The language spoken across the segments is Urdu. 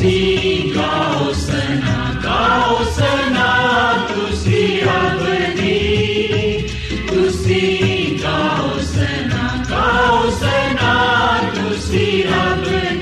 تسی گاؤ سنا گاؤ سنا تسی ابدی تسی گاؤ گاؤ سنا تسی ابدی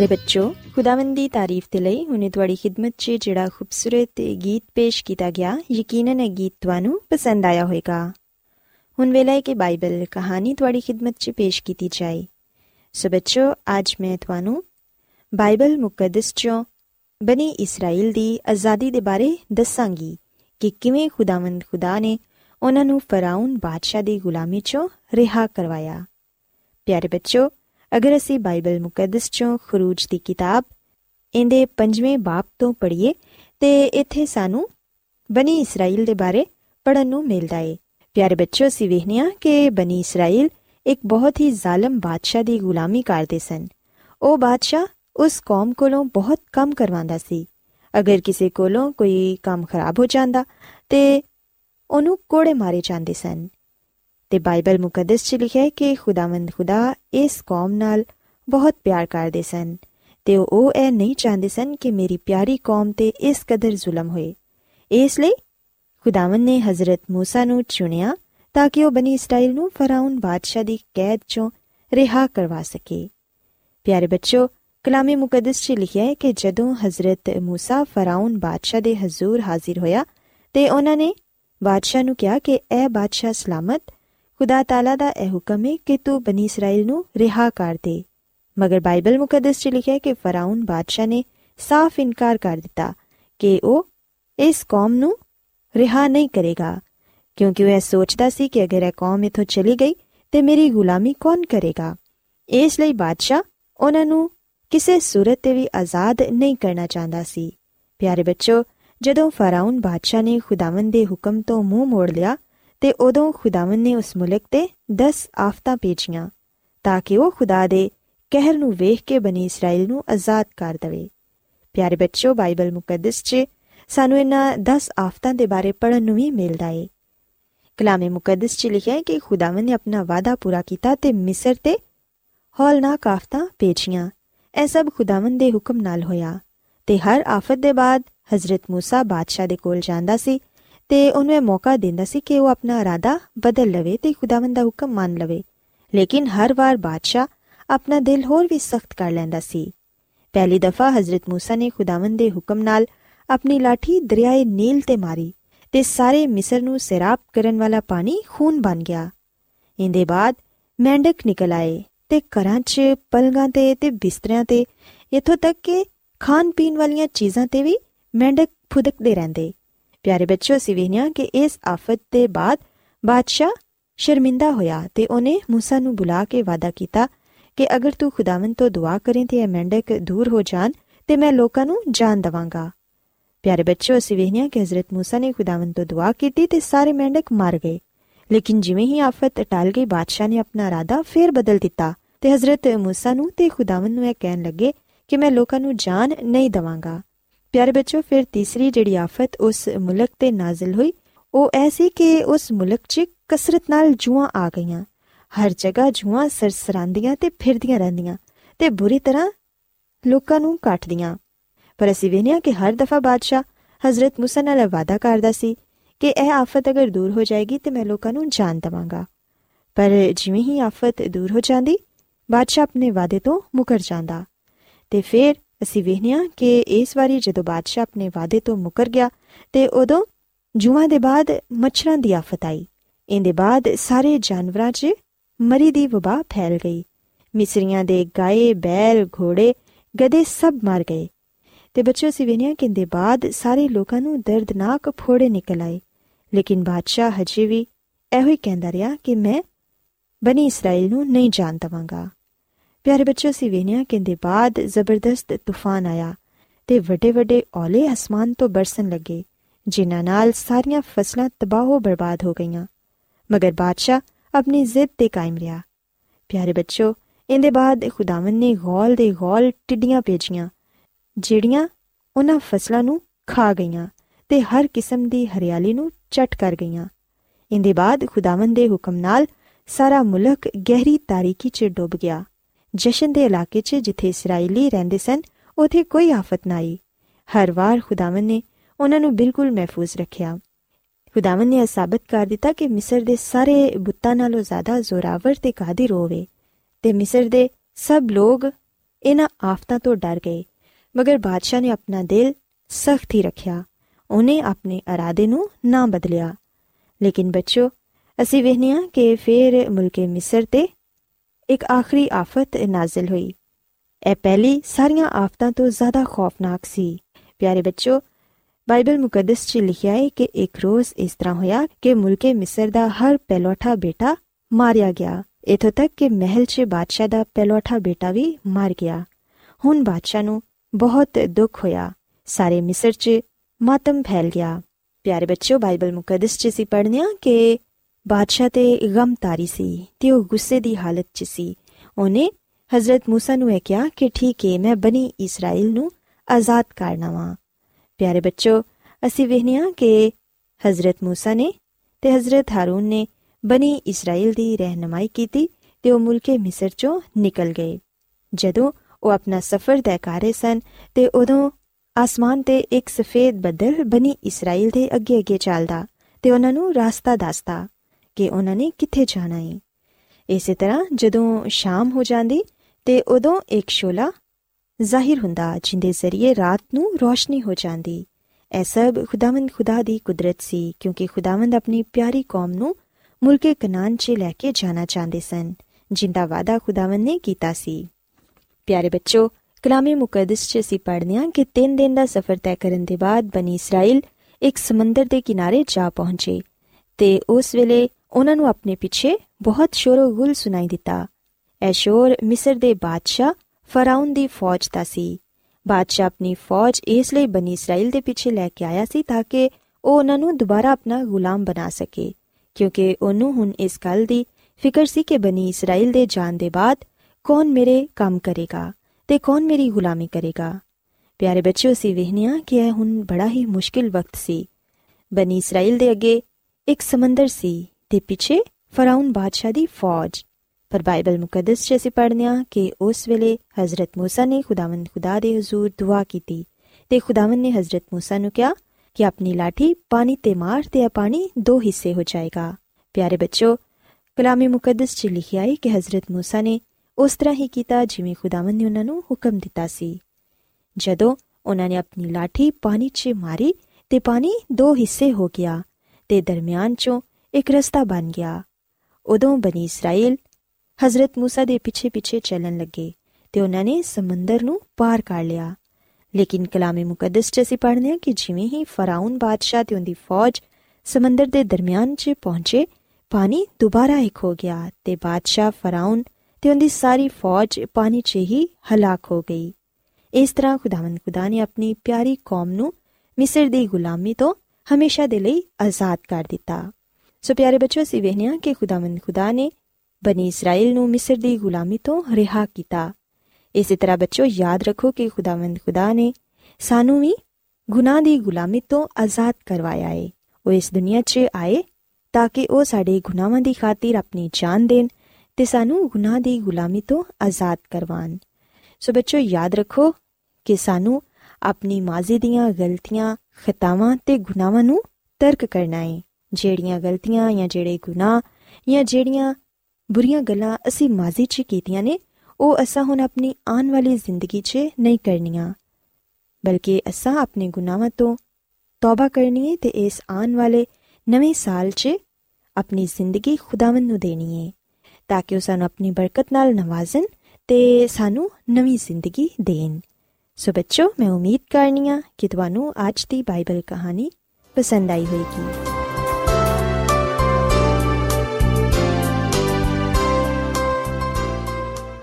پیارے بچوں خداوند کی تعریف دے لئی ہن تواڈی خدمت 'چ جڑا خوبصورت گیت پیش کیتا گیا یقیناً اے گیت تانوں پسند آیا ہوئے گا ہن ویلا ہے کہ بائبل کہانی تواڈی خدمت 'چ پیش کیتی جائے سو بچوں اج میں تانوں بائبل مقدس چوں بنی اسرائیل دی آزادی دے بارے دساں گی کہ کیویں خداوند خدا نے انہاں نوں فراؤن بادشاہ دی غلامی چوں رہا کروایا پیارے بچوں ਅਗਰ ਅਸੀਂ ਬਾਈਬਲ ਮੁਕੱਦਸ ਚੋਂ ਖਰੂਜ ਦੀ ਕਿਤਾਬ, ਇਹਦੇ ਪੰਜਵੇਂ ਬਾਪ ਤੋਂ ਪੜ੍ਹੀਏ, ਤੇ ਇੱਥੇ ਸਾਨੂੰ ਬਨੀ ਇਸਰਾਇਲ ਦੇ ਬਾਰੇ ਪੜਨ ਨੂੰ ਮਿਲਦਾ ਏ। ਪਿਆਰੇ ਬੱਚੋ ਅਸੀਂ ਵੇਖਦੇ ਹਾਂ ਕਿ ਬਨੀ ਇਸਰਾਇਲ ਇੱਕ ਬਹੁਤ ਹੀ ਜ਼ਾਲਮ ਬਾਦਸ਼ਾਹ ਦੀ ਗੁਲਾਮੀ ਕਰਦੇ ਸਨ। ਉਹ ਬਾਦਸ਼ਾਹ ਉਸ ਕੌਮ ਕੋਲੋਂ ਬਹੁਤ ਕੰਮ ਕਰਵਾਉਂਦਾ ਸੀ। ਅਗਰ ਕਿਸੇ ਕੋਲੋਂ ਕੋਈ ਕੰਮ ਖਰਾਬ ਹੋ ਜਾਂਦਾ, ਤੇ ਉਹਨੂੰ ਕੋੜੇ ਮਾਰੇ ਜਾਂਦੇ ਸਨ। ਤੇ ਬਾਈਬਲ ਮੁਕੱਦਸ 'ਚ ਲਿਖਿਆ ਹੈ ਕਿ ਖੁਦਾਵੰਦ ਖੁਦਾ ਇਸ ਕੌਮ ਨਾਲ ਬਹੁਤ ਪਿਆਰ ਕਰਦੇ ਸਨ ਤੇ ਉਹ ਇਹ ਨਹੀਂ ਚਾਹੁੰਦੇ ਸਨ ਕਿ ਮੇਰੀ ਪਿਆਰੀ ਕੌਮ ਤੇ ਇਸ ਕਦਰ ਜ਼ੁਲਮ ਹੋਏ ਇਸ ਲਈ ਖੁਦਾਵੰਦ ਨੇ ਹਜ਼ਰਤ موسی ਨੂੰ ਚੁਣਿਆ ਤਾਂ ਕਿ ਉਹ ਬਨੀ ਇਸਰਾਇਲ ਨੂੰ ਫਰਾਉਨ ਬਾਦਸ਼ਾਹ ਦੀ ਕੈਦ 'ਚੋਂ ਰਿਹਾ ਕਰਵਾ ਸਕੇ ਪਿਆਰੇ ਬੱਚੋ ਕਲਾਮੇ ਮੁਕੱਦਸ 'ਚ ਲਿਖਿਆ ਹੈ ਕਿ ਜਦੋਂ ਹਜ਼ਰਤ موسی ਫਰਾਉਨ ਬਾਦਸ਼ਾਹ ਦੇ ਹਜ਼ੂਰ ਹਾਜ਼ਰ ਹੋਇਆ ਤੇ ਉਹਨਾਂ ਨੇ ਬਾਦਸ਼ਾਹ ਨੂੰ ਕਿਹਾ ਕਿ ਇਹ ਬਾਦਸ਼ਾਹ ਸਲਾਮਤ ਖੁਦਾ ਤਾਲਾ ਦਾ ਇਹ ਹੁਕਮ ਹੈ ਕਿ ਤੂੰ ਬਨੀ ਇਸਰਾਇਲ ਨੂੰ ਰਿਹਾ ਕਰ ਦੇ। ਮਗਰ ਬਾਈਬਲ ਮੁਕੱਦਸ 'ਚ ਲਿਖਿਆ ਹੈ ਕਿ ਫਰਾਉਨ ਬਾਦਸ਼ਾਹ ਨੇ ਸਾਫ਼ ਇਨਕਾਰ ਕਰ ਦਿੱਤਾ ਕਿ ਉਹ ਇਸ ਕੌਮ ਨੂੰ ਰਿਹਾ ਨਹੀਂ ਕਰੇਗਾ, ਕਿਉਂਕਿ ਉਹ ਇਹ ਸੋਚਦਾ ਸੀ ਕਿ ਅਗਰ ਇਹ ਕੌਮ ਇਥੋਂ ਚਲੀ ਗਈ ਤੇ ਮੇਰੀ ਗੁਲਾਮੀ ਕੌਣ ਕਰੇਗਾ? ਇਸ ਲਈ ਬਾਦਸ਼ਾਹ ਉਹਨਾਂ ਨੂੰ ਕਿਸੇ ਸੂਰਤ ਤੇ ਵੀ ਆਜ਼ਾਦ ਨਹੀਂ ਕਰਨਾ ਚਾਹੁੰਦਾ ਸੀ। ਪਿਆਰੇ ਬੱਚੋ, ਜਦੋਂ ਫਰਾਉਨ ਬਾਦਸ਼ਾਹ ਨੇ ਖੁਦਾਵੰਦ ਦੇ ਹੁਕਮ ਤੋਂ ਮੂੰਹ ਮੋੜ ਲਿਆ ਤੇ ਉਦੋਂ ਖੁਦਾਵੰਦ ਨੇ ਉਸ ਮੁਲਕ ਤੇ 10 ਆਫਤਾਂ ਭੇਜੀਆਂ ਤਾਂ ਕਿ ਉਹ ਖੁਦਾ ਦੇ ਕਹਿਰ ਨੂੰ ਵੇਖ ਕੇ ਬਣੀ ਇਸਰਾਇਲ ਨੂੰ ਆਜ਼ਾਦ ਕਰ ਦੇਵੇ ਪਿਆਰੇ ਬੱਚੋ ਬਾਈਬਲ ਮੁਕੱਦਸ 'ਚ ਸਾਨੂੰ ਇਹਨਾਂ 10 ਆਫਤਾਂ ਦੇ ਬਾਰੇ ਪੜਨ ਨੂੰ ਵੀ ਮਿਲਦਾ ਏ ਕਲਾਮੇ ਮੁਕੱਦਸ 'ਚ ਲਿਖਿਆ ਹੈ ਕਿ ਖੁਦਾਵੰਦ ਨੇ ਆਪਣਾ ਵਾਅਦਾ ਪੂਰਾ ਕੀਤਾ ਤੇ ਮਿਸਰ ਤੇ ਹੌਲਨਾਕ ਆਫਤਾਂ ਭੇਜੀਆਂ ਇਹ ਸਭ ਖੁਦਾਵੰਦ ਦੇ ਹੁਕਮ ਨਾਲ ਹੋਇਆ ਤੇ ਹਰ ਆਫਤ ਦੇ ਬਾਅਦ ਹਜ਼ਰਤ موسی ਬਾਦਸ਼ਾਹ ਦੇ ਕੋਲ ਜਾਂਦਾ ਸੀ ਤੇ ਉਹਨੂੰ ਇਹ ਮੌਕਾ ਦਿੰਦਾ ਸੀ ਕਿ ਉਹ ਆਪਣਾ ਇਰਾਦਾ ਬਦਲ ਲਵੇ ਤੇ ਖੁਦਾਵੰਦ ਦਾ ਹੁਕਮ ਮੰਨ ਲਵੇ ਲੇਕਿਨ ਹਰ ਵਾਰ ਬਾਦਸ਼ਾਹ ਆਪਣਾ ਦਿਲ ਹੋਰ ਵੀ ਸਖਤ ਕਰ ਲੈਂਦਾ ਸੀ ਪਹਿਲੀ ਦਫਾ ਹਜ਼ਰਤ موسی ਨੇ ਖੁਦਾਵੰਦ ਦੇ ਹੁਕਮ ਨਾਲ ਆਪਣੀ ਲਾਠੀ ਦਰਿਆਏ ਨੀਲ ਤੇ ਮਾਰੀ ਤੇ ਸਾਰੇ ਮਿਸਰ ਨੂੰ ਸਿਰਾਪ ਕਰਨ ਵਾਲਾ ਪਾਣੀ ਖੂਨ ਬਣ ਗਿਆ ਇੰਦੇ ਬਾਅਦ ਮੈਂਡਕ ਨਿਕਲ ਆਏ ਤੇ ਘਰਾਂ 'ਚ ਪਲੰਗਾਂ ਤੇ ਤੇ ਬਿਸਤਰਿਆਂ ਤੇ ਇਥੋਂ ਤੱਕ ਕਿ ਖਾਣ ਪੀਣ ਵਾਲੀਆਂ ਚੀਜ਼ਾਂ ਤੇ ਵੀ ਮੈਂਡਕ ਫੁਦਕਦੇ ਰਹਿੰਦੇ ਪਿਆਰੇ ਬੱਚਿਓ ਸਿਵਹਨੀਆਂ ਕਿ ਇਸ ਆਫਤ ਦੇ ਬਾਅਦ ਬਾਦਸ਼ਾਹ ਸ਼ਰਮਿੰਦਾ ਹੋਇਆ ਤੇ ਉਹਨੇ موسی ਨੂੰ ਬੁਲਾ ਕੇ ਵਾਦਾ ਕੀਤਾ ਕਿ ਅਗਰ ਤੂੰ ਖੁਦਾਵੰਦ ਤੋਂ ਦੁਆ ਕਰੇ ਤੇ ਇਹ ਮੈਂਡਕ ਦੂਰ ਹੋ ਜਾਣ ਤੇ ਮੈਂ ਲੋਕਾਂ ਨੂੰ ਜਾਨ ਦਵਾਂਗਾ ਪਿਆਰੇ ਬੱਚਿਓ ਅਸੀਂ ਵੇਖਿਆ ਕਿ ਹਜ਼ਰਤ موسی ਨੇ ਖੁਦਾਵੰਦ ਤੋਂ ਦੁਆ ਕੀਤੀ ਤੇ ਸਾਰੇ ਮੈਂਡਕ ਮਰ ਗਏ ਲੇਕਿਨ ਜਿਵੇਂ ਹੀ ਆਫਤ ਟਲ ਗਈ ਬਾਦਸ਼ਾਹ ਨੇ ਆਪਣਾ ਇਰਾਦਾ ਫੇਰ ਬਦਲ ਦਿੱਤਾ ਤੇ ਹਜ਼ਰਤ موسی ਨੂੰ ਤੇ ਖੁਦਾਵੰਦ ਨੂੰ ਇਹ ਕਹਿਣ ਲੱਗੇ ਕਿ ਮੈਂ ਲੋਕਾਂ ਨੂੰ ਜਾਨ ਨਹੀਂ ਦਵਾਂਗਾ ਪਿਆਰੇ ਬੱਚਿਓ, ਫਿਰ ਤੀਸਰੀ ਜਿਹੜੀ ਆਫਤ ਉਸ ਮੁਲਕ ਤੇ ਨਾਜ਼ਿਲ ਹੋਈ, ਉਹ ਐਸੀ ਕਿ ਉਸ ਮੁਲਕ 'ਚ ਕਸਰਤ ਨਾਲ ਜੂਆਂ ਆ ਗਈਆਂ। ਹਰ ਜਗ੍ਹਾ ਜੂਆਂ ਸਰਸਰਾਂਦੀਆਂ ਤੇ ਫਿਰਦੀਆਂ ਰਹਿੰਦੀਆਂ ਤੇ ਬੁਰੀ ਤਰ੍ਹਾਂ ਲੋਕਾਂ ਨੂੰ ਕੱਟਦੀਆਂ। ਪਰ ਅਸੀਂ ਵੇਖਿਆ ਕਿ ਹਰ ਦਫਾ ਬਾਦਸ਼ਾਹ ਹਜ਼ਰਤ ਮੂਸਾ ਨਾਲ ਵਾਅਦਾ ਕਰਦਾ ਸੀ ਕਿ ਇਹ ਆਫਤ ਅਗਰ ਦੂਰ ਹੋ ਜਾਏਗੀ ਤੇ ਮੈਂ ਲੋਕਾਂ ਨੂੰ ਜਾਨ ਦਵਾਂਗਾ। ਪਰ ਜਿਵੇਂ ਹੀ ਆਫਤ ਦੂਰ ਹੋ ਜਾਂਦੀ, ਬਾਦਸ਼ਾਹ ਆਪਣੇ ਵਾਅਦੇ ਤੋਂ ਮੁਕਰ ਜਾਂਦਾ ਤੇ ਫਿਰ ਅਸੀਂ ਵੇਖਿਆ ਕਿ ਇਸ ਵਾਰੀ ਜਦੋਂ ਬਾਦਸ਼ਾਹ ਆਪਣੇ ਵਾਅਦੇ ਤੋਂ ਮੁਕਰ ਗਿਆ ਤੇ ਉਦੋਂ ਜੁਮਾ ਦੇ ਬਾਅਦ ਮੱਛਰਾਂ ਦੀ ਆਫਤ ਆਈ। ਇਹਦੇ ਬਾਅਦ ਸਾਰੇ ਜਾਨਵਰਾਂ 'ਚ ਮਰੀ ਦੀ ਵਬਾ ਫੈਲ ਗਈ। ਮਿਸਰੀਆਂ ਦੇ ਗਾਏ, ਬੈਲ, ਘੋੜੇ, ਗਧੇ ਸਭ ਮਰ ਗਏ। ਤੇ ਬੱਚਿਓ ਸੀ ਵੇਖਿਆ ਕਿ ਦੇ ਬਾਅਦ ਸਾਰੇ ਲੋਕਾਂ ਨੂੰ ਦਰਦਨਾਕ ਫੋੜੇ ਨਿਕਲ ਆਏ। ਲੇਕਿਨ ਬਾਦਸ਼ਾਹ ਹਜੇ ਵੀ ਇਹੋ ਹੀ ਕਹਿੰਦਾ ਰਿਹਾ ਕਿ ਮੈਂ ਬਨੀ ਇਸਰਾਇਲ ਨੂੰ ਨਹੀਂ ਜਾਣ ਦਵਾਂਗਾ। ਪਿਆਰੇ ਬੱਚਿਓ ਸੀ ਵੇਖਿਆ ਕਿ ਦੇ ਬਾਅਦ ਜ਼ਬਰਦਸਤ ਤੂਫਾਨ ਆਇਆ ਤੇ ਵੱਡੇ ਵੱਡੇ ਔਲੇ ਅਸਮਾਨ ਤੋਂ ਬਰਸਣ ਲੱਗੇ, ਜਿਨ੍ਹਾਂ ਨਾਲ ਸਾਰੀਆਂ ਫਸਲਾਂ ਤਬਾਹ ਹੋ ਬਰਬਾਦ ਹੋ ਗਈਆਂ। ਮਗਰ ਬਾਦਸ਼ਾਹ ਆਪਣੀ ਜ਼ਿੱਦ ਤੇ ਕਾਇਮ ਰਿਹਾ। ਪਿਆਰੇ ਬੱਚਿਓ, ਇਹਦੇ ਬਾਅਦ ਖੁਦਾਵੰ ਨੇ ਗੌਲ ਦੇ ਗੌਲ ਟਿੱਡੀਆਂ ਭੇਜੀਆਂ, ਜਿਹੜੀਆਂ ਉਹਨਾਂ ਫਸਲਾਂ ਨੂੰ ਖਾ ਗਈਆਂ ਤੇ ਹਰ ਕਿਸਮ ਦੀ ਹਰਿਆਲੀ ਨੂੰ ਚਟ ਕਰ ਗਈਆਂ। ਇੰਦੇ ਬਾਅਦ ਖੁਦਾਵੰਦ ਦੇ ਹੁਕਮ ਨਾਲ ਸਾਰਾ ਮੁਲਕ ਗਹਿਰੀ ਤਾਰੀਕੀ 'ਚ ਡੁੱਬ ਗਿਆ। ਜਸ਼ਨ ਦੇ ਇਲਾਕੇ 'ਚ ਜਿੱਥੇ ਇਸرائیਲੀ ਰਹਿੰਦੇ ਸਨ, ਉਥੇ ਕੋਈ ਆਫਤ ਨਾ ਆਈ। ਹਰ ਵਾਰ ਖੁਦਾਵੰ ਨੇ ਉਹਨਾਂ ਨੂੰ ਬਿਲਕੁਲ ਮਹਿਫੂਜ਼ ਰੱਖਿਆ। ਖੁਦਾਵੰ ਨੇ ਸਾਬਤ ਕਰ ਦਿੱਤਾ ਕਿ ਮਿਸਰ ਦੇ ਸਾਰੇ ਬੁੱਤਾਂ ਨਾਲੋਂ ਜ਼ਿਆਦਾ ਜ਼ੋਰਾਵਰ ਤੇ ਕਾਦਰ ਹੋਵੇ ਤੇ ਮਿਸਰ ਦੇ ਸਭ ਲੋਕ ਇਹਨਾਂ ਆਫਤਾਂ ਤੋਂ ਡਰ ਗਏ, ਮਗਰ ਬਾਦਸ਼ਾਹ ਨੇ ਆਪਣਾ ਦਿਲ ਸਖਤ ਹੀ ਰੱਖਿਆ। ਉਹਨੇ ਆਪਣੇ ਇਰਾਦੇ ਨੂੰ ਨਾ ਬਦਲਿਆ। ਲੇਕਿਨ ਬੱਚੋ, ਅਸੀਂ ਵੇਖਨੇ ਆ ਕਿ ਫੇਰ ਮੁਲਕੇ ਮਿਸਰ ਤੇ ਇੱਕ ਆਖਰੀ ਆਫਤ ਨਾਜ਼ਿਲ ਹੋਈ। ਇਹ ਪਹਿਲੀ ਸਾਰੀਆਂ ਆਫਤਾਂ ਤੋਂ ਜ਼ਿਆਦਾ ਖੌਫਨਾਕ ਸੀ। ਪਿਆਰੇ ਬੱਚੋ ਬਾਈਬਲ ਮੁਕੱਦਸ 'ਚ ਲਿਖਿਆ ਹੈ ਕਿ ਇੱਕ ਰੋਜ਼ ਇਸ ਤਰ੍ਹਾਂ ਹੋਇਆ ਕਿ ਮੁਲਕੇ ਮਿਸਰ ਦਾ ਹਰ ਪਹਿਲੋਠਾ ਬੇਟਾ ਮਾਰਿਆ ਗਿਆ। ਇਥੋਂ ਤੱਕ ਕਿ ਮਹਿਲ 'ਚ ਬਾਦਸ਼ਾਹ ਦਾ ਪਹਿਲੋਠਾ ਬੇਟਾ ਵੀ ਮਾਰ ਗਿਆ। ਹੁਣ ਬਾਦਸ਼ਾਹ ਨੂੰ ਬਹੁਤ ਦੁੱਖ ਹੋਇਆ। ਸਾਰੇ ਮਿਸਰ 'ਚ ਮਾਤਮ ਫੈਲ ਗਿਆ। ਪਿਆਰੇ ਬੱਚਿਓ, ਬਾਈਬਲ ਮੁਕੱਦਸ 'ਚ ਸੀ ਪੜ੍ਹਨਿਆ ਕਿ ਬਾਦਸ਼ਾਹ ਤੇ ਗਮ ਤਾਰੀ ਸੀ ਤੇ ਉਹ ਗੁੱਸੇ ਦੀ ਹਾਲਤ 'ਚ ਸੀ ਉਹਨੇ ਹਜ਼ਰਤ موسی ਨੂੰ ਇਹ ਕਿਹਾ ਕਿ ਠੀਕ ਹੈ ਮੈਂ ਬਣੀ ਇਸਰਾਇਲ ਨੂੰ ਆਜ਼ਾਦ ਕਰਨਾ ਵਾਂ ਪਿਆਰੇ ਬੱਚੋ ਅਸੀਂ ਵੇਖਨੀਆ ਕਿ ਹਜ਼ਰਤ موسی ਨੇ ਤੇ ਹਜ਼ਰਤ ਹਾਰੂਨ ਨੇ ਬਣੀ ਇਸਰਾਇਲ ਦੀ ਰਹਿਨਮਾਈ ਕੀਤੀ ਤੇ ਉਹ ਮੁਲਕੇ ਮਿਸਰ 'ਚੋਂ ਨਿਕਲ ਗਏ ਜਦੋਂ ਉਹ ਆਪਣਾ ਸਫ਼ਰ ਤੈਅ ਕਰ ਰਹੇ ਸਨ ਤੇ ਉਦੋਂ ਆਸਮਾਨ ਤੇ ਇੱਕ ਸਫੇਦ ਬੱਦਲ ਬਣੀ ਇਸਰਾਇਲ ਦੇ ਅੱਗੇ ਅੱਗੇ ਚੱਲਦਾ ਤੇ ਉਹਨਾਂ ਨੂੰ ਰਸਤਾ ਦੱਸਦਾ ਕਿ ਉਹਨਾਂ ਨੇ ਕਿੱਥੇ ਜਾਣਾ ਹੈ ਇਸੇ ਤਰ੍ਹਾਂ ਜਦੋਂ ਸ਼ਾਮ ਹੋ ਜਾਂਦੀ ਤੇ ਉਦੋਂ ਇੱਕ ਸ਼ੋਲਾ ਜ਼ਾਹਿਰ ਹੁੰਦਾ ਜਿੰਦੇ ਜ਼ਰੀਏ ਰਾਤ ਨੂੰ ਰੋਸ਼ਨੀ ਹੋ ਜਾਂਦੀ। ਇਹ ਸਭ ਖੁਦਾਵੰਦ ਖੁਦਾ ਦੀ ਕੁਦਰਤ ਸੀ ਕਿਉਂਕਿ ਖੁਦਾਵੰਦ ਆਪਣੀ ਪਿਆਰੀ ਕੌਮ ਨੂੰ ਮੁਲਕੇ ਕਨਾਨ 'ਚ ਲੈ ਕੇ ਜਾਣਾ ਚਾਹੁੰਦੇ ਸਨ, ਜਿੰਦਾ ਵਾਦਾ ਖੁਦਾਵੰਦ ਨੇ ਕੀਤਾ ਸੀ। ਪਿਆਰੇ ਬੱਚੋ, ਕਲਾਮੇ ਮੁਕੱਦਸ 'ਚ ਅਸੀਂ ਪੜ੍ਹਦੇ ਹਾਂ ਕਿ 3 ਦਿਨ ਦਾ ਸਫ਼ਰ ਤੈਅ ਕਰਨ ਦੇ ਬਾਅਦ ਬਨੀ ਇਸਰਾਇਲ ਇੱਕ ਸਮੁੰਦਰ ਦੇ ਕਿਨਾਰੇ ਜਾ ਪਹੁੰਚੇ ਤੇ ਉਸ ਵੇਲੇ ਉਹਨਾਂ ਨੂੰ ਆਪਣੇ ਪਿੱਛੇ ਬਹੁਤ ਸ਼ੋਰ-ਗੁਲ ਸੁਣਾਈ ਦਿੱਤਾ। ਇਹ ਸ਼ੋਰ ਮਿਸਰ ਦੇ ਬਾਦਸ਼ਾਹ ਫਰਾਉਨ ਦੀ ਫੌਜ ਦਾ ਸੀ। ਬਾਦਸ਼ਾਹ ਆਪਣੀ ਫੌਜ ਇਸ ਲਈ ਬਨੀ ਇਸਰਾਇਲ ਦੇ ਪਿੱਛੇ ਲੈ ਕੇ ਆਇਆ ਸੀ ਤਾਂ ਕਿ ਉਹ ਉਹਨਾਂ ਨੂੰ ਦੁਬਾਰਾ ਆਪਣਾ ਗੁਲਾਮ ਬਣਾ ਸਕੇ, ਕਿਉਂਕਿ ਉਹਨੂੰ ਹੁਣ ਇਸ ਗੱਲ ਦੀ ਫਿਕਰ ਸੀ ਕਿ ਬਨੀ ਇਸਰਾਇਲ ਦੇ ਜਾਣ ਦੇ ਬਾਅਦ ਕੌਣ ਮੇਰੇ ਕੰਮ ਕਰੇਗਾ ਤੇ ਕੌਣ ਮੇਰੀ ਗੁਲਾਮੀ ਕਰੇਗਾ। ਪਿਆਰੇ ਬੱਚਿਓ, ਅਸੀਂ ਵੇਖਨੀਆ ਕਿ ਇਹ ਹੁਣ ਬੜਾ ਹੀ ਮੁਸ਼ਕਿਲ ਵਕਤ ਸੀ। ਬਨੀ ਇਸਰਾਇਲ ਦੇ ਅੱਗੇ ਇੱਕ ਸਮੁੰਦਰ ਸੀ। ਤੇ ਪਿੱਛੇ ਫਰਾਉਨ ਬਾਦਸ਼ਾਹ ਦੀ ਫੌਜ ਪਰ ਬਾਈਬਲ ਮੁਕੱਦਸ 'ਚ ਅਸੀਂ ਪੜ੍ਹਦੇ ਹਾਂ ਕਿ ਉਸ ਵੇਲੇ ਹਜ਼ਰਤ موسی ਨੇ ਖੁਦਾਵੰਦ ਖੁਦਾ ਦੇ ਹਜ਼ੂਰ ਦੁਆ ਕੀਤੀ ਤੇ ਖੁਦਾਵੰਦ ਨੇ ਹਜ਼ਰਤ موسی ਨੂੰ ਕਿਹਾ ਕਿ ਆਪਣੀ ਲਾਠੀ ਪਾਣੀ ਤੇ ਮਾਰ ਤੇ ਇਹ ਪਾਣੀ ਦੋ ਹਿੱਸੇ ਹੋ ਜਾਏਗਾ ਪਿਆਰੇ ਬੱਚੋ ਕਲਾਮੇ ਮੁਕੱਦਸ 'ਚ ਲਿਖਿਆ ਹੈ ਕਿ ਹਜ਼ਰਤ موسی ਨੇ ਉਸ ਤਰ੍ਹਾਂ ਹੀ ਕੀਤਾ ਜਿਵੇਂ ਖੁਦਾਵੰਦ ਨੇ ਉਹਨਾਂ ਨੂੰ ਹੁਕਮ ਦਿੱਤਾ ਸੀ ਜਦੋਂ ਉਹਨਾਂ ਨੇ ਆਪਣੀ ਲਾਠੀ ਪਾਣੀ 'ਚ ਮਾਰੀ ਤੇ ਪਾਣੀ ਦੋ ਹਿੱਸੇ ਹੋ ਗਿਆ ਤੇ ਦਰਮਿਆਨ 'ਚੋਂ ਇੱਕ ਰਸਤਾ ਬਣ ਗਿਆ ਉਦੋਂ ਬਨੀ ਇਸਰਾਇਲ ਹਜ਼ਰਤ موسی ਦੇ ਪਿੱਛੇ-ਪਿੱਛੇ ਚੱਲਣ ਲੱਗੇ ਤੇ ਉਹਨਾਂ ਨੇ ਸਮੁੰਦਰ ਨੂੰ ਪਾਰ ਕਰ ਲਿਆ ਲੇਕਿਨ ਕਲਾਮੇ ਮੁਕੱਦਸ 'ਚ ਅਸੀਂ ਪੜ੍ਹਦੇ ਹਾਂ ਕਿ ਜਿਵੇਂ ਹੀ ਫਰਾਉਨ ਬਾਦਸ਼ਾਹ ਤੇ ਉਹਦੀ ਫੌਜ ਸਮੁੰਦਰ ਦੇ ਦਰਮਿਆਨ 'ਚ ਪਹੁੰਚੇ ਪਾਣੀ ਦੁਬਾਰਾ ਇੱਕ ਹੋ ਗਿਆ ਤੇ ਬਾਦਸ਼ਾਹ ਫਰਾਉਨ ਤੇ ਉਹਦੀ ਸਾਰੀ ਫੌਜ ਪਾਣੀ 'ਚ ਹੀ ਹਲਾਕ ਹੋ ਗਈ ਇਸ ਤਰ੍ਹਾਂ ਖੁਦਾਵੰਦ ਖੁਦਾ ਨੇ ਆਪਣੀ ਪਿਆਰੀ ਕੌਮ ਨੂੰ ਮਿਸਰ ਦੀ ਗੁਲਾਮੀ ਤੋਂ ਹਮੇਸ਼ਾ ਦੇ ਲਈ ਆਜ਼ਾਦ ਕਰ ਦਿੱਤਾ ਸੋ ਪਿਆਰੇ ਬੱਚੋ ਅਸੀਂ ਵੇਖਿਆ ਕਿ ਖੁਦਾਵੰਦ ਖੁਦਾ ਨੇ ਬਨੀ ਇਸਰਾਇਲ ਨੂੰ ਮਿਸਰ ਦੀ ਗੁਲਾਮੀ ਤੋਂ ਰਿਹਾ ਕੀਤਾ। ਇਸੇ ਤਰ੍ਹਾਂ ਬੱਚੋ ਯਾਦ ਰੱਖੋ ਕਿ ਖੁਦਾਵੰਦ ਖੁਦਾ ਨੇ ਸਾਨੂੰ ਵੀ ਗੁਨਾਹ ਦੀ ਗੁਲਾਮੀ ਤੋਂ ਆਜ਼ਾਦ ਕਰਵਾਇਆ ਏ। ਉਹ ਇਸ ਦੁਨੀਆ 'ਚ ਆਏ ਤਾਂ ਕਿ ਉਹ ਸਾਡੇ ਗੁਨਾਹਾਂ ਦੀ ਖਾਤਰ ਆਪਣੀ ਜਾਨ ਦੇਣ ਤੇ ਸਾਨੂੰ ਗੁਨਾਹ ਦੀ ਗੁਲਾਮੀ ਤੋਂ ਆਜ਼ਾਦ ਕਰਵਾਣ ਸੋ ਬੱਚੋ ਯਾਦ ਰੱਖੋ ਕਿ ਸਾਨੂੰ ਆਪਣੀ ਮਾਜ਼ੀ ਦੀਆਂ ਗਲਤੀਆਂ, ਖਤਾਵਾਂ ਤੇ ਗੁਨਾਹਾਂ ਨੂੰ ਤਰਕ ਕਰਨਾ ਏ। ਜਿਹੜੀਆਂ ਗਲਤੀਆਂ ਜਾਂ ਜਿਹੜੇ ਗੁਨਾਹ ਜਾਂ ਜਿਹੜੀਆਂ ਬੁਰੀਆਂ ਗੱਲਾਂ ਅਸੀਂ ਮਾਜ਼ੀ 'ਚ ਕੀਤੀਆਂ ਨੇ, ਉਹ ਅਸਾਂ ਹੁਣ ਆਪਣੀ ਆਉਣ ਵਾਲੀ ਜ਼ਿੰਦਗੀ 'ਚ ਨਹੀਂ ਕਰਨੀਆਂ। ਬਲਕਿ ਅਸਾਂ ਆਪਣੇ ਗੁਨਾਹਾਂ ਤੋਂ ਤੌਬਾ ਕਰਨੀ ਹੈ ਤੇ ਇਸ ਆਉਣ ਵਾਲੇ ਨਵੇਂ ਸਾਲ 'ਚ ਆਪਣੀ ਜ਼ਿੰਦਗੀ ਖੁਦਾਵੰਦ ਨੂੰ ਦੇਣੀ ਹੈ ਤਾਂ ਕਿ ਉਹ ਸਾਨੂੰ ਆਪਣੀ ਬਰਕਤ ਨਾਲ ਨਵਾਜ਼ਨ ਤੇ ਸਾਨੂੰ ਨਵੀਂ ਜ਼ਿੰਦਗੀ ਦੇਣ। ਸੋ ਬੱਚੋ, ਮੈਂ ਉਮੀਦ ਕਰਨੀਆ ਕਿ ਤੁਹਾਨੂੰ ਅੱਜ ਦੀ ਬਾਈਬਲ ਕਹਾਣੀ ਪਸੰਦ ਆਈ ਹੋਵੇਗੀ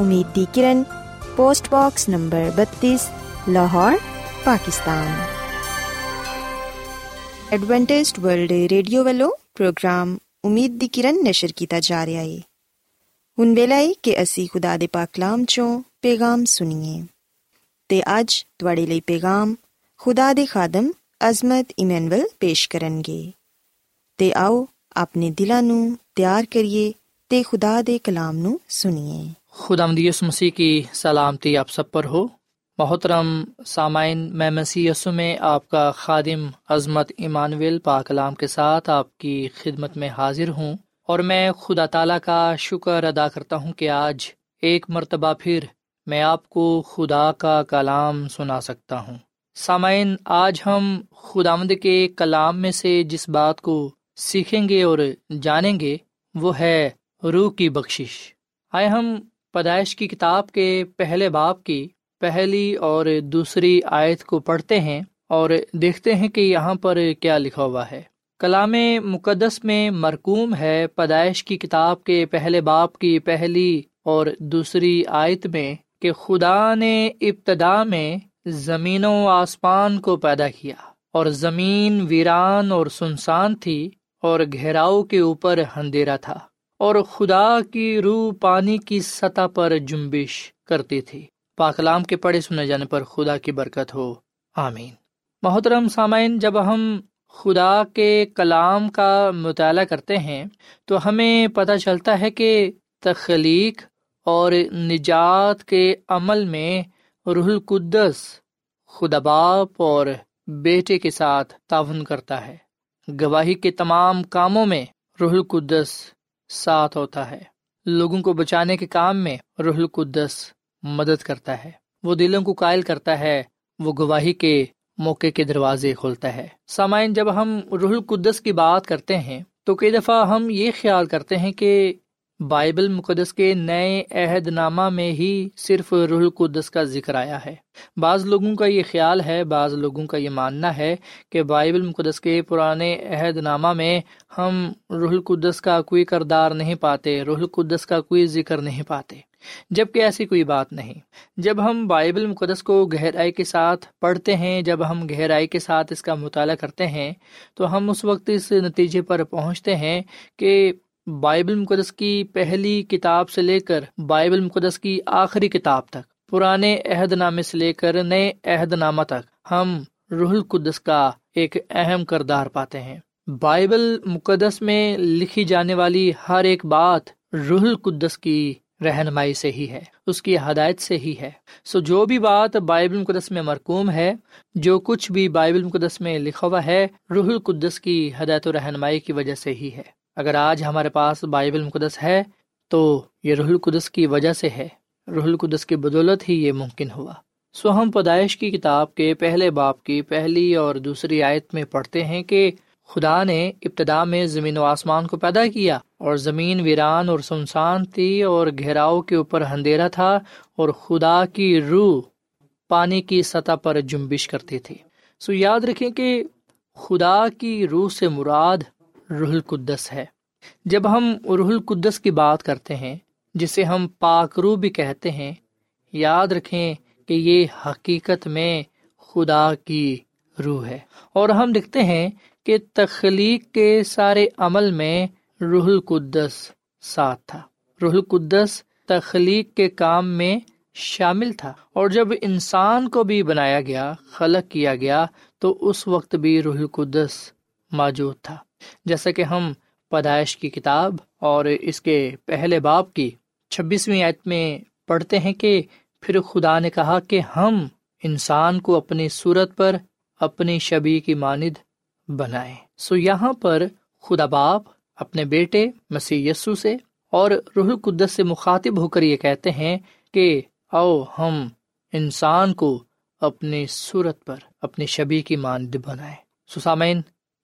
امید کی کرن پوسٹ باکس نمبر بتیس، Lahore, Pakistan. Adventist World Radio والو پروگرام امید دی کرن نشر کیتا جا رہا ہے۔ ہن ویلا کہ اسی خدا دے پاک کلام چوں پیغام سنیے۔ تے اج تواڈے لئی پیغام خدا دے خادم عظمت ایمنول پیش کرن گے۔ تے آو اپنے دلانوں تیار کریے تے خدا دے کلام نو سنیے۔ خدا مدیس مسیح کی سلامتی آپ سب پر ہو۔ محترم سامعین، میں مسیح یسو میں آپ کا خادم عظمت ایمانویل پاکلام کے ساتھ آپ کی خدمت میں حاضر ہوں اور میں خدا تعالیٰ کا شکر ادا کرتا ہوں کہ آج ایک مرتبہ پھر میں آپ کو خدا کا کلام سنا سکتا ہوں۔ سامعین، آج ہم خدامد کے کلام میں سے جس بات کو سیکھیں گے اور جانیں گے وہ ہے روح کی بخشش۔ آئے ہم پیدائش کی کتاب کے پہلے باپ کی پہلی اور دوسری آیت کو پڑھتے ہیں اور دیکھتے ہیں کہ یہاں پر کیا لکھا ہوا ہے۔ کلام مقدس میں مرکوم ہے پیدائش کی کتاب کے پہلے باپ کی پہلی اور دوسری آیت میں کہ خدا نے ابتدا میں زمین و آسمان کو پیدا کیا اور زمین ویران اور سنسان تھی اور گھیراؤ کے اوپر اندھیرا تھا۔ اور خدا کی روح پانی کی سطح پر جنبش کرتی تھی پاکلام کے پڑھے سنے جانے پر خدا کی برکت ہو۔ آمین۔ محترم سامعین، جب ہم خدا کے کلام کا مطالعہ کرتے ہیں، تو ہمیں پتہ چلتا ہے کہ تخلیق اور نجات کے عمل میں روح القدس خدا باپ اور بیٹے کے ساتھ تعاون کرتا ہے۔ گواہی کے تمام کاموں میں روح القدس ساتھ ہوتا ہے۔ لوگوں کو بچانے کے کام میں روح القدس مدد کرتا ہے۔ وہ دلوں کو قائل کرتا ہے۔ وہ گواہی کے موقع کے دروازے کھولتا ہے۔ سامعین، جب ہم روح القدس کی بات کرتے ہیں، تو کئی دفعہ ہم یہ خیال کرتے ہیں کہ بائبل مقدس کے نئے عہد نامہ میں ہی صرف روح القدس کا ذکر آیا ہے۔ بعض لوگوں کا یہ خیال ہے، بعض لوگوں کا یہ ماننا ہے کہ بائبل مقدس کے پرانے عہد نامہ میں ہم روح القدس کا کوئی کردار نہیں پاتے، روح القدس کا کوئی ذکر نہیں پاتے۔ جبکہ ایسی کوئی بات نہیں۔ جب ہم بائبل مقدس کو گہرائی کے ساتھ پڑھتے ہیں، جب ہم گہرائی کے ساتھ اس کا مطالعہ کرتے ہیں، تو ہم اس وقت اس نتیجے پر پہنچتے ہیں کہ بائبل مقدس کی پہلی کتاب سے لے کر بائبل مقدس کی آخری کتاب تک، پرانے عہد نامے سے لے کر نئے عہد نامہ تک ہم روح القدس کا ایک اہم کردار پاتے ہیں۔ بائبل مقدس میں لکھی جانے والی ہر ایک بات روح القدس کی رہنمائی سے ہی ہے، اس کی ہدایت سے ہی ہے۔ سو جو بھی بات بائبل مقدس میں مرکوم ہے، جو کچھ بھی بائبل مقدس میں لکھا ہوا ہے، روح القدس کی ہدایت و رہنمائی کی وجہ سے ہی ہے۔ اگر آج ہمارے پاس بائبل مقدس ہے تو یہ روح القدس کی وجہ سے ہے۔ روح القدس کی بدولت ہی یہ ممکن ہوا۔ سو ہم پیدائش کی کتاب کے پہلے باپ کی پہلی اور دوسری آیت میں پڑھتے ہیں کہ خدا نے ابتدا میں زمین و آسمان کو پیدا کیا اور زمین ویران اور سنسان تھی اور گھیراؤ کے اوپر اندھیرا تھا اور خدا کی روح پانی کی سطح پر جنبش کرتی تھی۔ سو یاد رکھیں کہ خدا کی روح سے مراد روح القدس ہے۔ جب ہم روح القدس کی بات کرتے ہیں، جسے ہم پاک روح بھی کہتے ہیں، یاد رکھیں کہ یہ حقیقت میں خدا کی روح ہے۔ اور ہم دیکھتے ہیں کہ تخلیق کے سارے عمل میں روح القدس ساتھ تھا۔ روح القدس تخلیق کے کام میں شامل تھا۔ اور جب انسان کو بھی بنایا گیا، خلق کیا گیا، تو اس وقت بھی روح القدس موجود تھا۔ جیسا کہ ہم پیدائش کی کتاب اور اس کے پہلے باپ کی چھبیسویں آیت میں پڑھتے ہیں کہ پھر خدا نے کہا کہ ہم انسان کو اپنی صورت پر اپنی شبی کی ماند بنائے سو یہاں پر خدا باپ اپنے بیٹے مسیح یسو سے اور روح القدس سے مخاطب ہو کر یہ کہتے ہیں کہ او ہم انسان کو اپنی صورت پر اپنی شبی کی ماند بنائے سسامین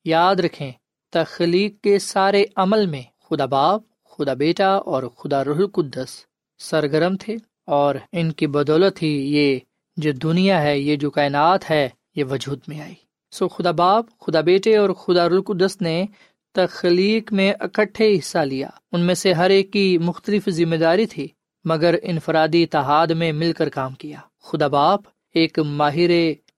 یاد رکھیں، تخلیق کے سارے عمل میں خدا باپ، خدا بیٹا اور خدا روح القدس سرگرم تھے اور ان کی بدولت ہی یہ جو دنیا ہے، یہ جو کائنات ہے، یہ وجود میں آئی۔ سو خدا باپ، خدا بیٹے اور خدا رلقدس نے تخلیق میں اکٹھے حصہ لیا۔ ان میں سے ہر ایک کی مختلف ذمہ داری تھی، مگر انفرادی اتحاد میں مل کر کام کیا۔ خدا باپ ایک ماہر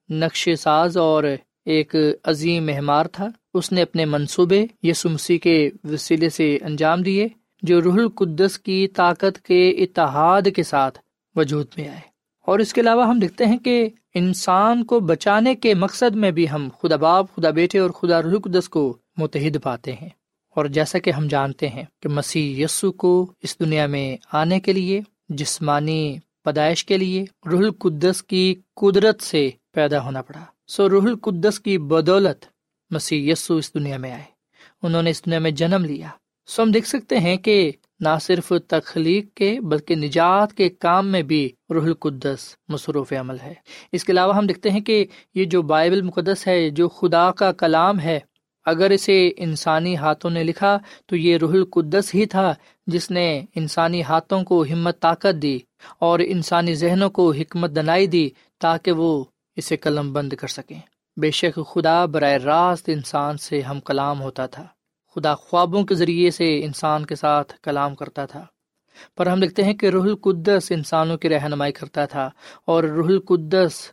نقش ساز اور ایک عظیم مہمار تھا۔ اس نے اپنے منصوبے یسو مسیح کے وسیلے سے انجام دیے، جو روح القدس کی طاقت کے اتحاد کے ساتھ وجود میں آئے۔ اور اس کے علاوہ ہم دیکھتے ہیں کہ انسان کو بچانے کے مقصد میں بھی ہم خدا باپ، خدا بیٹے اور خدا رقدس کو متحد پاتے ہیں۔ اور جیسا کہ ہم جانتے ہیں کہ مسیح یسو کو اس دنیا میں آنے کے لیے، جسمانی پیدائش کے لیے روح القدس کی قدرت سے پیدا ہونا پڑا۔ سو روح القدس کی بدولت مسیح یسو اس دنیا میں آئے۔ انہوں نے اس دنیا میں جنم لیا۔ سو ہم دیکھ سکتے ہیں کہ نہ صرف تخلیق کے بلکہ نجات کے کام میں بھی روح القدس مصروف عمل ہے۔ اس کے علاوہ ہم دیکھتے ہیں کہ یہ جو بائبل مقدس ہے، جو خدا کا کلام ہے، اگر اسے انسانی ہاتھوں نے لکھا تو یہ روح القدس ہی تھا جس نے انسانی ہاتھوں کو ہمت، طاقت دی اور انسانی ذہنوں کو حکمت دنائی دی تاکہ وہ اسے قلم بند کر سکیں۔ بے شک خدا براہ راست انسان سے ہم کلام ہوتا تھا۔ خدا خوابوں کے ذریعے سے انسان کے ساتھ کلام کرتا تھا۔ پر ہم دیکھتے ہیں کہ روح القدس انسانوں کی رہنمائی کرتا تھا اور روح القدس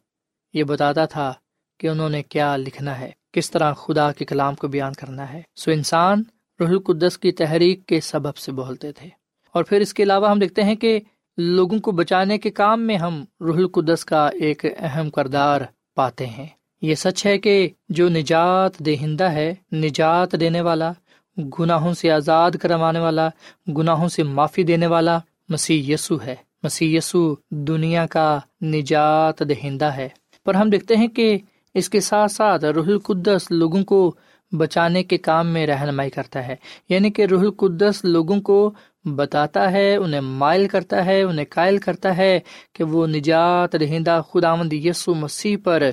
یہ بتاتا تھا کہ انہوں نے کیا لکھنا ہے، کس طرح خدا کے کلام کو بیان کرنا ہے۔ سو انسان روح القدس کی تحریک کے سبب سے بولتے تھے۔ اور پھر اس کے علاوہ ہم دیکھتے ہیں کہ لوگوں کو بچانے کے کام میں ہم روح القدس کا ایک اہم کردار پاتے ہیں۔ یہ سچ ہے کہ جو نجات دہندہ ہے، نجات دینے والا، گناہوں سے آزاد کروانے والا، گناہوں سے معافی دینے والا مسیح یسو ہے۔ مسیح یسو دنیا کا نجات دہندہ ہے۔ پر ہم دیکھتے ہیں کہ اس کے ساتھ ساتھ روح القدس لوگوں کو بچانے کے کام میں رہنمائی کرتا ہے۔ یعنی کہ روح القدس لوگوں کو بتاتا ہے، انہیں مائل کرتا ہے، انہیں قائل کرتا ہے کہ وہ نجات دہندہ خدا مند یسو مسیح پر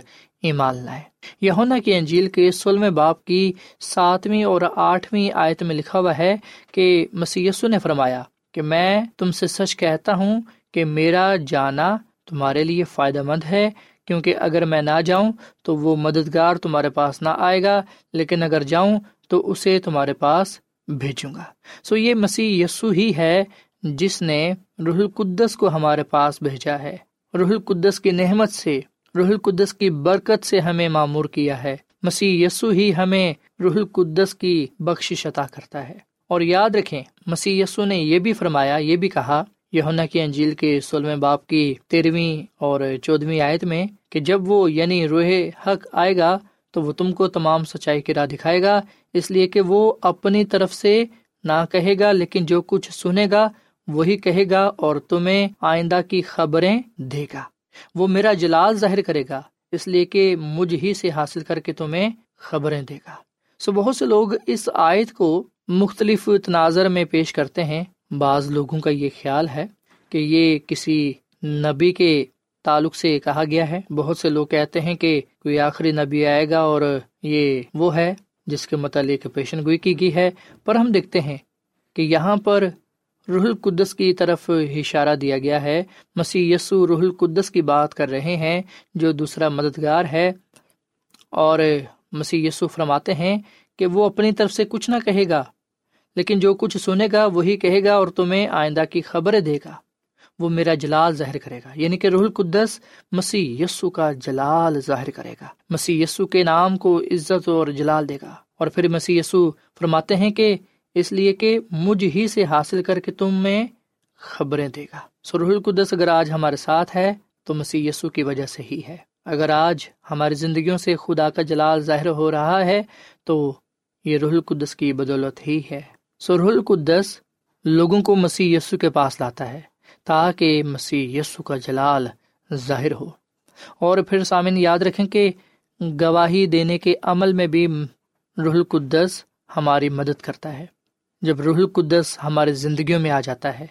ایمان لائے یونا کی انجیل کے سولہویں باپ کی ساتویں اور آٹھویں آیت میں لکھا ہوا ہے کہ مسی نے فرمایا کہ میں تم سے سچ کہتا ہوں کہ میرا جانا تمہارے لیے فائدہ مند ہے کیونکہ اگر میں نہ جاؤں تو وہ مددگار تمہارے پاس نہ آئے گا، لیکن اگر جاؤں تو اسے تمہارے پاس بھیجوں گا۔ سو یہ مسیح یسو ہی ہے جس نے روح القدس کو ہمارے پاس بھیجا ہے۔ روح القدس کی نحمت سے، روح القدس کی برکت سے ہمیں معمور کیا ہے۔ مسیح یسو ہی ہمیں روح القدس کی بخش عطا کرتا ہے۔ اور یاد رکھیں، مسیح یسو نے یہ بھی فرمایا، یہ بھی کہا یونا کی انجیل کے سولہویں باپ کی تیرہویں اور چودہویں آیت میں کہ جب وہ یعنی روح حق آئے گا تو وہ تم کو تمام سچائی کی راہ دکھائے گا، اس لیے کہ وہ اپنی طرف سے نہ کہے گا، لیکن جو کچھ سنے گا وہی کہے گا اور تمہیں آئندہ کی خبریں دے گا۔ وہ میرا جلال ظاہر کرے گا، اس لیے کہ مجھ ہی سے حاصل کر کے تمہیں خبریں دے گا۔ سو بہت سے لوگ اس آیت کو مختلف تناظر میں پیش کرتے ہیں بعض لوگوں کا یہ خیال ہے کہ یہ کسی نبی کے تعلق سے کہا گیا ہے۔ بہت سے لوگ کہتے ہیں کہ کوئی آخری نبی آئے گا اور یہ وہ ہے جس کے متعلق پیشن گوئی کی گئی ہے۔ پر ہم دیکھتے ہیں کہ یہاں پر روح القدس کی طرف اشارہ دیا گیا ہے۔ مسیح یسو روح القدس کی بات کر رہے ہیں، جو دوسرا مددگار ہے۔ اور مسیح یسو فرماتے ہیں کہ وہ اپنی طرف سے کچھ نہ کہے گا۔ لیکن جو کچھ سنے گا وہی کہے گا اور تمہیں آئندہ کی خبریں دے گا۔ وہ میرا جلال ظاہر کرے گا یعنی کہ روح القدس مسیح یسو کا جلال ظاہر کرے گا۔ مسیح یسو کے نام کو عزت اور جلال دے گا۔ اور پھر مسیح یسو فرماتے ہیں کہ اس لیے کہ مجھ ہی سے حاصل کر کے تم میں خبریں دے گا۔ سو روح القدس اگر آج ہمارے ساتھ ہے، تو مسیح یسو کی وجہ سے ہی ہے۔ اگر آج ہماری زندگیوں سے خدا کا جلال ظاہر ہو رہا ہے، تو یہ روح القدس کی بدولت ہی ہے۔ سو روح القدس لوگوں کو مسیح یسو کے پاس لاتا ہے تاکہ مسیح یسو کا جلال ظاہر ہو۔ اور پھر سامعین یاد رکھیں کہ گواہی دینے کے عمل میں بھی روح القدس ہماری مدد کرتا ہے۔ جب روح القدس ہماری زندگیوں میں آ جاتا ہے،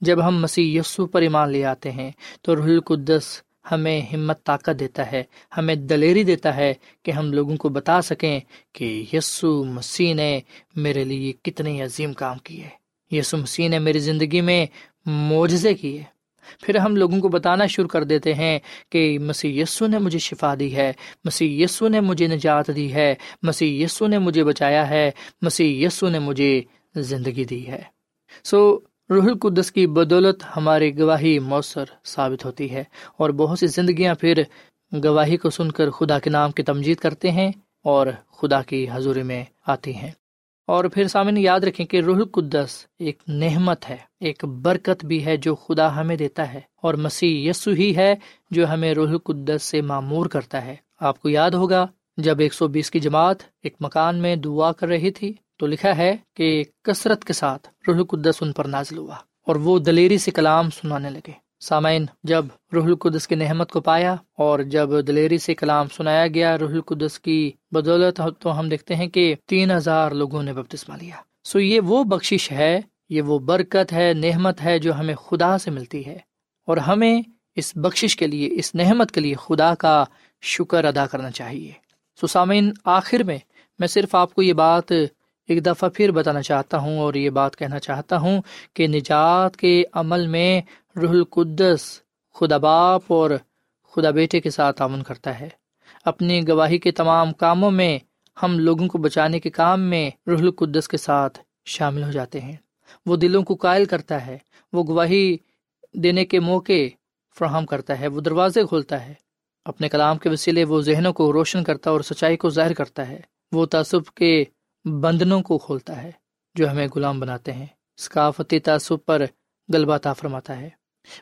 جب ہم مسیح یسو پر ایمان لے آتے ہیں، تو روح القدس ہمیں ہمت طاقت دیتا ہے، ہمیں دلیری دیتا ہے کہ ہم لوگوں کو بتا سکیں کہ یسو مسیح نے میرے لیے کتنے عظیم کام کیے یسو مسیح نے میری زندگی میں معجزے کیے۔ پھر ہم لوگوں کو بتانا شروع کر دیتے ہیں کہ مسیح یسو نے مجھے شفا دی ہے، مسیح یسو نے مجھے نجات دی ہے، مسیح یسو نے مجھے بچایا ہے، مسیح یسو نے مجھے زندگی دی ہے۔ سو روح القدس کی بدولت ہماری گواہی مؤثر ثابت ہوتی ہے اور بہت سی زندگیاں پھر گواہی کو سن کر خدا کے نام کی تمجید کرتے ہیں اور خدا کی حضوری میں آتی ہیں۔ اور پھر سامنے یاد رکھیں کہ روح القدس ایک نعمت ہے، ایک برکت بھی ہے جو خدا ہمیں دیتا ہے اور مسیح یسو ہی ہے جو ہمیں روح القدس سے معمور کرتا ہے۔ آپ کو یاد ہوگا جب ایک سو بیس کی جماعت ایک مکان میں دعا کر رہی تھی تو لکھا ہے کہ کثرت کے ساتھ روح القدس ان پر نازل ہوا اور وہ دلیری سے کلام سنانے لگے۔ سامعین، جب روح القدس کی نحمت کو پایا اور جب دلیری سے کلام سنایا گیا روح القدس کی بدولت، تو ہم دیکھتے ہیں کہ تین ہزار لوگوں نے بپتسمہ لیا۔ سو یہ وہ بخشش ہے، یہ وہ برکت ہے نحمت ہے جو ہمیں خدا سے ملتی ہے۔ اور ہمیں اس بخشش کے لیے، اس نحمت کے لیے خدا کا شکر ادا کرنا چاہیے۔ سو سامعین، آخر میں میں صرف آپ کو یہ بات ایک دفعہ پھر بتانا چاہتا ہوں اور یہ بات کہنا چاہتا ہوں کہ نجات کے عمل میں روح القدس خدا باپ اور خدا بیٹے کے ساتھ تعاون کرتا ہے۔ اپنی گواہی کے تمام کاموں میں ہم لوگوں کو بچانے کے کام میں روح القدس کے ساتھ شامل ہو جاتے ہیں۔ وہ دلوں کو قائل کرتا ہے، وہ گواہی دینے کے موقع فراہم کرتا ہے، وہ دروازے کھولتا ہے۔ اپنے کلام کے وسیلے وہ ذہنوں کو روشن کرتا ہے اور سچائی کو ظاہر کرتا ہے۔ وہ تعصب کے بندنوں کو کھولتا ہے، جو ہمیں غلام بناتے ہیں۔ ثقافتی تعصب پر غلبہ تا فرماتا ہے۔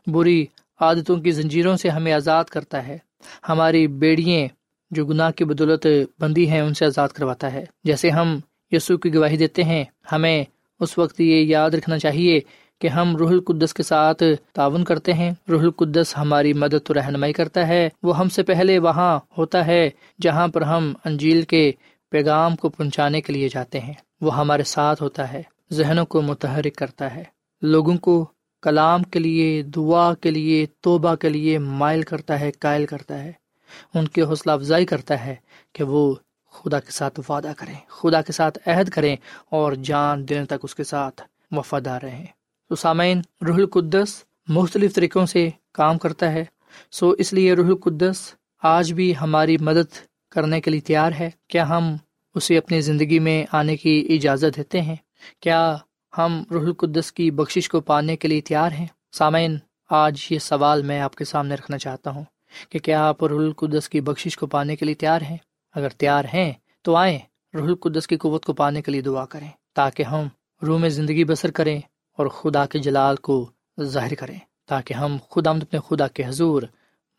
بری عادتوں کی زنجیروں سے ہمیں آزاد کرتا ہے۔ ہماری بیڑیاں جو گناہ کی بدولت بندی ہیں، ان سے آزاد کرواتا ہے۔ جیسے ہم یسوع کی گواہی دیتے ہیں، ہمیں اس وقت یہ یاد رکھنا چاہیے کہ ہم روح القدس کے ساتھ تعاون کرتے ہیں۔ روح القدس ہماری مدد و رہنمائی کرتا ہے۔ وہ ہم سے پہلے وہاں ہوتا ہے، جہاں پر ہم انجیل کے پیغام کو پہنچانے کے لیے جاتے ہیں۔ وہ ہمارے ساتھ ہوتا ہے، ذہنوں کو متحرک کرتا ہے۔ لوگوں کو کلام کے لیے، دعا کے لیے، توبہ کے لیے مائل کرتا ہے، قائل کرتا ہے۔ ان کی حوصلہ افزائی کرتا ہے کہ وہ خدا کے ساتھ وعدہ کریں، خدا کے ساتھ عہد کریں اور جان دینے تک اس کے ساتھ وفادار رہیں۔ تو سامعین، روح القدس مختلف طریقوں سے کام کرتا ہے۔ سو اس لیے روح القدس آج بھی ہماری مدد کرنے کے لیے تیار ہے۔ کیا ہم اسے اپنی زندگی میں آنے کی اجازت دیتے ہیں۔ کیا ہم روح القدس کی بخشش کو پانے کے لیے تیار ہیں؟ سامعین، آج یہ سوال میں آپ کے سامنے رکھنا چاہتا ہوں کہ کیا آپ روح القدس کی بخشش کو پانے کے لیے تیار ہیں؟ اگر تیار ہیں، تو آئیں روح القدس کی قوت کو پانے کے لیے دعا کریں تاکہ ہم روح میں زندگی بسر کریں اور خدا کے جلال کو ظاہر کریں، تاکہ ہم خدا مد اپنے خدا کے حضور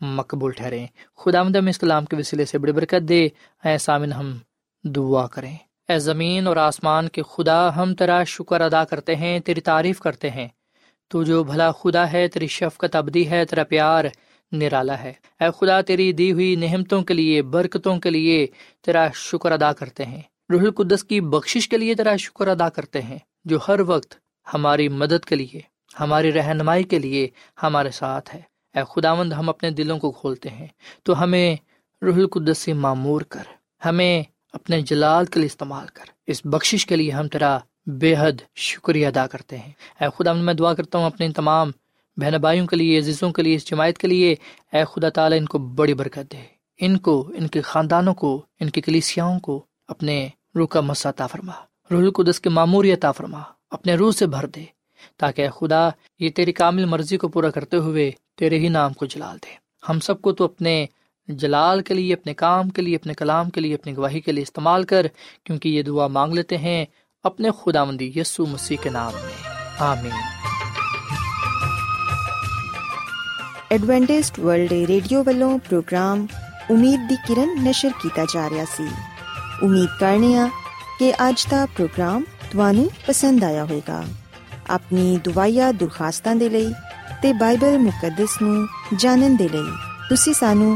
مقبول ٹھہریں۔ خدا مد اس کلام کے وسیلے سے بڑی برکت دے۔ اے سامن ہم دعا کریں۔ اے زمین اور آسمان کے خدا، ہم تیرا شکر ادا کرتے ہیں، تیری تعریف کرتے ہیں۔ تو جو بھلا خدا ہے، تیری شفقت ابدی ہے، تیرا پیار نرالا ہے۔ اے خدا، تیری دی ہوئی نعمتوں کے لیے، برکتوں کے لیے تیرا شکر ادا کرتے ہیں۔ روح القدس کی بخشش کے لیے تیرا شکر ادا کرتے ہیں، جو ہر وقت ہماری مدد کے لیے، ہماری رہنمائی کے لیے ہمارے ساتھ ہے۔ اے خدا مند ہم اپنے دلوں کو کھولتے ہیں۔ تو ہمیں روح القدس سے معمور کر۔ ہمیں اپنے جلال کے لیے استعمال کر۔ اس بخشش کے لیے ہم تیرا بے حد شکریہ ادا کرتے ہیں۔ اے خدا، میں دعا کرتا ہوں اپنے تمام بہن بھائیوں کے لیے، عزیزوں کے لیے، اس جماعت کے لیے۔ اے خدا تعالیٰ، ان کو بڑی برکت دے۔ ان کو، ان کے خاندانوں کو، ان کی کلیسیاؤں کو اپنے روح کا مسا فرما۔ روح القدس کے معموری عطا فرما۔ اپنے روح سے بھر دے۔ تاکہ اے خدا، یہ تیری کامل مرضی کو پورا کرتے ہوئے تیرے ہی نام کو جلال دے۔ ہم سب کو تو اپنے جلال کے لیے، اپنے کام کے لیے، اپنے کلام کے لیے، اپنی گواہی کے لیے استعمال کر، کیونکہ یہ دعا مانگ لیتے ہیں اپنے خدا مندی یسو مسیح کے نام میں۔ آمین۔ ایڈوینٹسٹ ورلڈ ریڈیو والوں، پروگرام امید دی کرن نشر کیتا جا رہا سی۔ امید کرنے ہاں کہ اج دا پروگرام تانوں پسند آیا ہوئے گا اپنی دعائیا درخواستاں دے لئی تے بائبل مقدس نو جانن دے لئی۔ تسی سانو